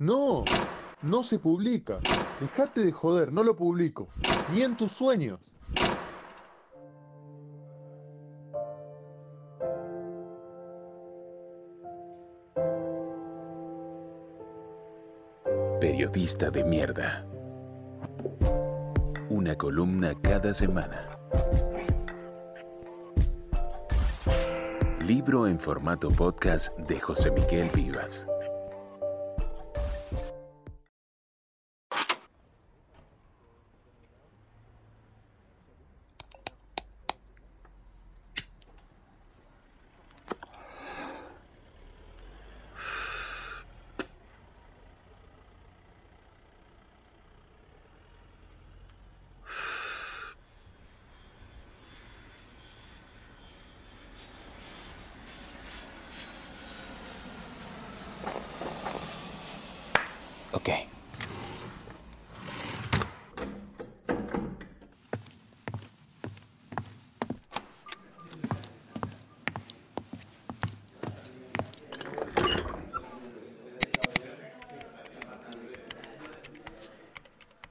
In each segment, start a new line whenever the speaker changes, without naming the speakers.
No, no se publica. Dejate de joder, no lo publico. Ni en tus sueños.
Periodista de mierda. Una columna cada semana. Libro en formato podcast de José Miguel Vivas. Ok.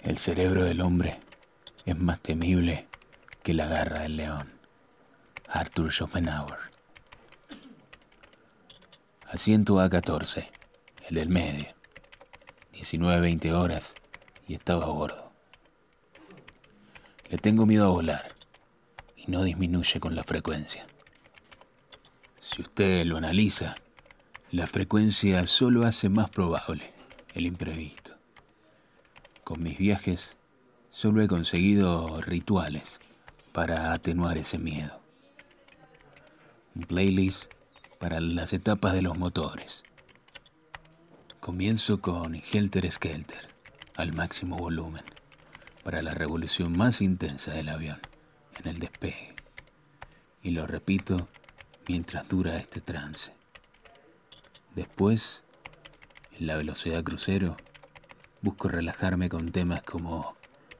El cerebro del hombre es más temible que la garra del león. Arthur Schopenhauer. Asiento A14, el del medio. 19-20 horas y estaba a bordo. Le tengo miedo a volar y no disminuye con la frecuencia. Si usted lo analiza, la frecuencia solo hace más probable el imprevisto. Con mis viajes solo he conseguido rituales para atenuar ese miedo. Un playlist para las etapas de los motores Comienzo con Helter Skelter, al máximo volumen, para la revolución más intensa del avión, en el despegue. Y lo repito mientras dura este trance. Después, en la velocidad crucero, busco relajarme con temas como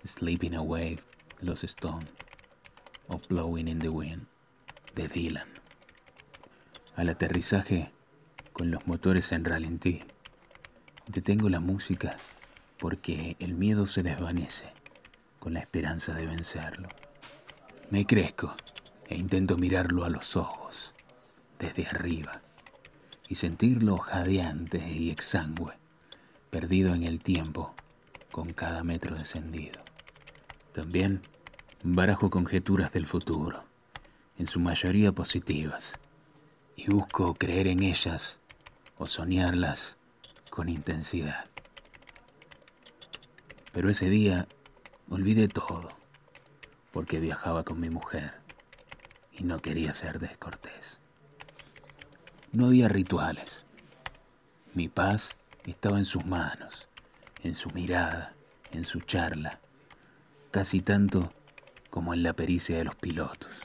Sleeping Away, Los Stone, o Blowing in the Wind, de Dylan. Al aterrizaje, con los motores en ralentí, Detengo la música porque el miedo se desvanece con la esperanza de vencerlo. Me crezco e intento mirarlo a los ojos, desde arriba, y sentirlo jadeante y exangüe, perdido en el tiempo con cada metro descendido. También barajo conjeturas del futuro, en su mayoría positivas, y busco creer en ellas o soñarlas con intensidad. Pero ese día olvidé todo, porque viajaba con mi mujer y no quería ser descortés. No había rituales. Mi paz estaba en sus manos, en su mirada, en su charla, casi tanto como en la pericia de los pilotos.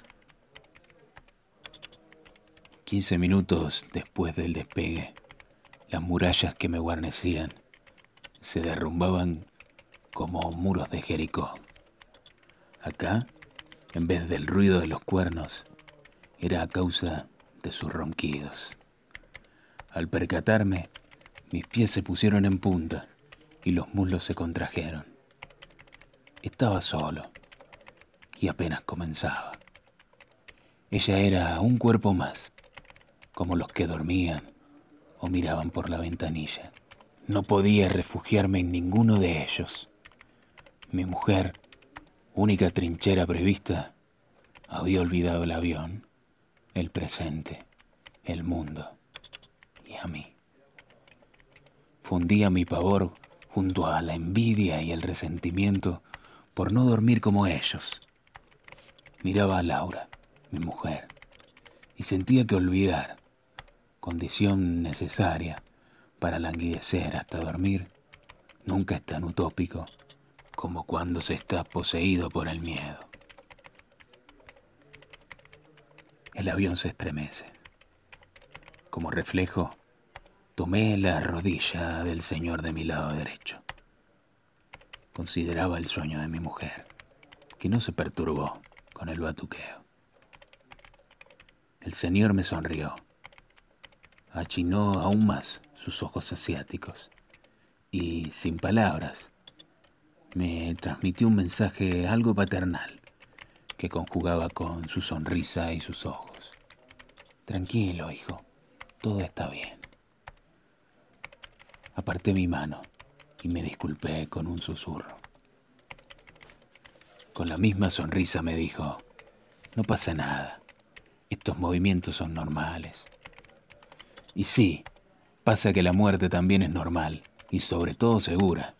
Quince minutos después del despegue, las murallas que me guarnecían se derrumbaban como muros de Jericó. Acá, en vez del ruido de los cuernos, era a causa de sus ronquidos. Al percatarme, mis pies se pusieron en punta y los muslos se contrajeron. Estaba solo y apenas comenzaba. Ella era un cuerpo más, como los que dormían miraban por la ventanilla. No podía refugiarme en ninguno de ellos. Mi mujer, única trinchera prevista, había olvidado el avión, el presente, el mundo y a mí. Fundía mi pavor junto a la envidia y el resentimiento por no dormir como ellos. Miraba a Laura, mi mujer, y sentía que olvidar, condición necesaria para languidecer hasta dormir, nunca es tan utópico como cuando se está poseído por el miedo. El avión se estremece. Como reflejo, tomé la rodilla del señor de mi lado derecho. Consideraba el sueño de mi mujer, que no se perturbó con el batuqueo. El señor me sonrió achinó aún más sus ojos asiáticos y sin palabras me transmitió un mensaje algo paternal que conjugaba con su sonrisa y sus ojos. Tranquilo, hijo, todo está bien. Aparté mi mano y me disculpé con un susurro. Con la misma sonrisa me dijo, no pasa nada, estos movimientos son normales. Y sí, pasa que la muerte también es normal y sobre todo segura.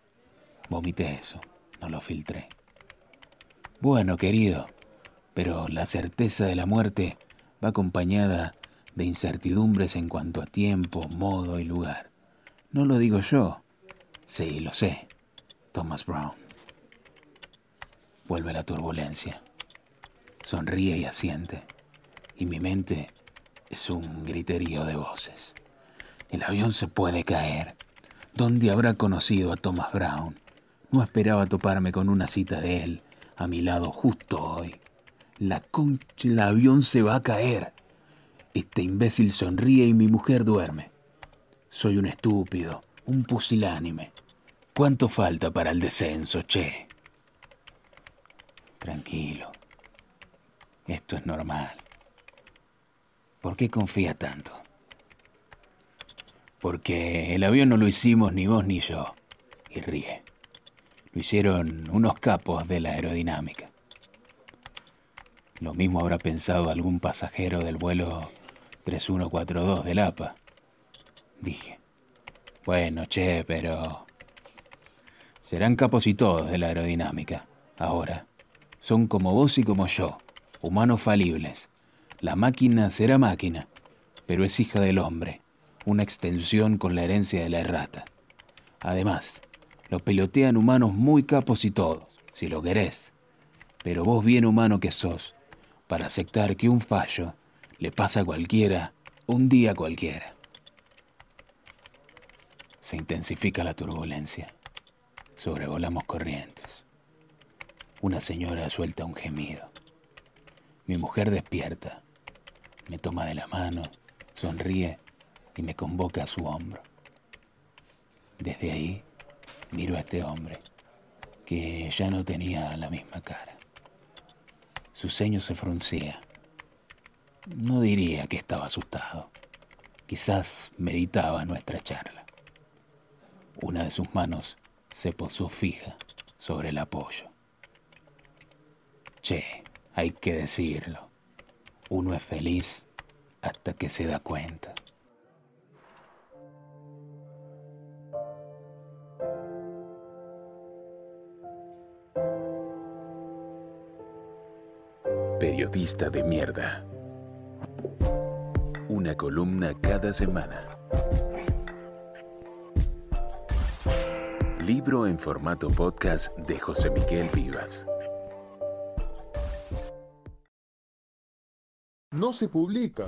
Vomité eso, no lo filtré. Bueno, querido, pero la certeza de la muerte va acompañada de incertidumbres en cuanto a tiempo, modo y lugar. No lo digo yo. Sí, lo sé. Thomas Brown. Vuelve la turbulencia. Sonríe y asiente. Y mi mente es un griterío de voces. El avión se puede caer. ¿Dónde habrá conocido a Thomas Brown? No esperaba toparme con una cita de él a mi lado justo hoy. La concha, el avión se va a caer. Este imbécil sonríe y mi mujer duerme. Soy un estúpido, un pusilánime. ¿Cuánto falta para el descenso, che? Tranquilo. Esto es normal. ¿Por qué confía tanto? Porque el avión no lo hicimos ni vos ni yo. Y ríe. Lo hicieron unos capos de la aerodinámica. Lo mismo habrá pensado algún pasajero del vuelo 3142 del APA. Dije. Bueno, che, pero... Serán capos y todos de la aerodinámica. Ahora, son como vos y como yo, humanos falibles. La máquina será máquina, pero es hija del hombre una extensión con la herencia de la errata. Además, lo pelotean humanos muy capos y todos, si lo querés. Pero vos bien humano que sos, para aceptar que un fallo le pasa a cualquiera un día cualquiera. Se intensifica la turbulencia. Sobrevolamos corrientes. Una señora suelta un gemido. Mi mujer despierta. Me toma de la mano, sonríe y me convoca a su hombro. Desde ahí miro a este hombre, que ya no tenía la misma cara. Su ceño se fruncía. No diría que estaba asustado. Quizás meditaba nuestra charla. Una de sus manos se posó fija sobre el apoyo. Che, hay que decirlo. Uno es feliz hasta que se da cuenta.
Periodista de mierda. Una columna cada semana. Libro en formato podcast de José Miguel Vivas.
No se publica.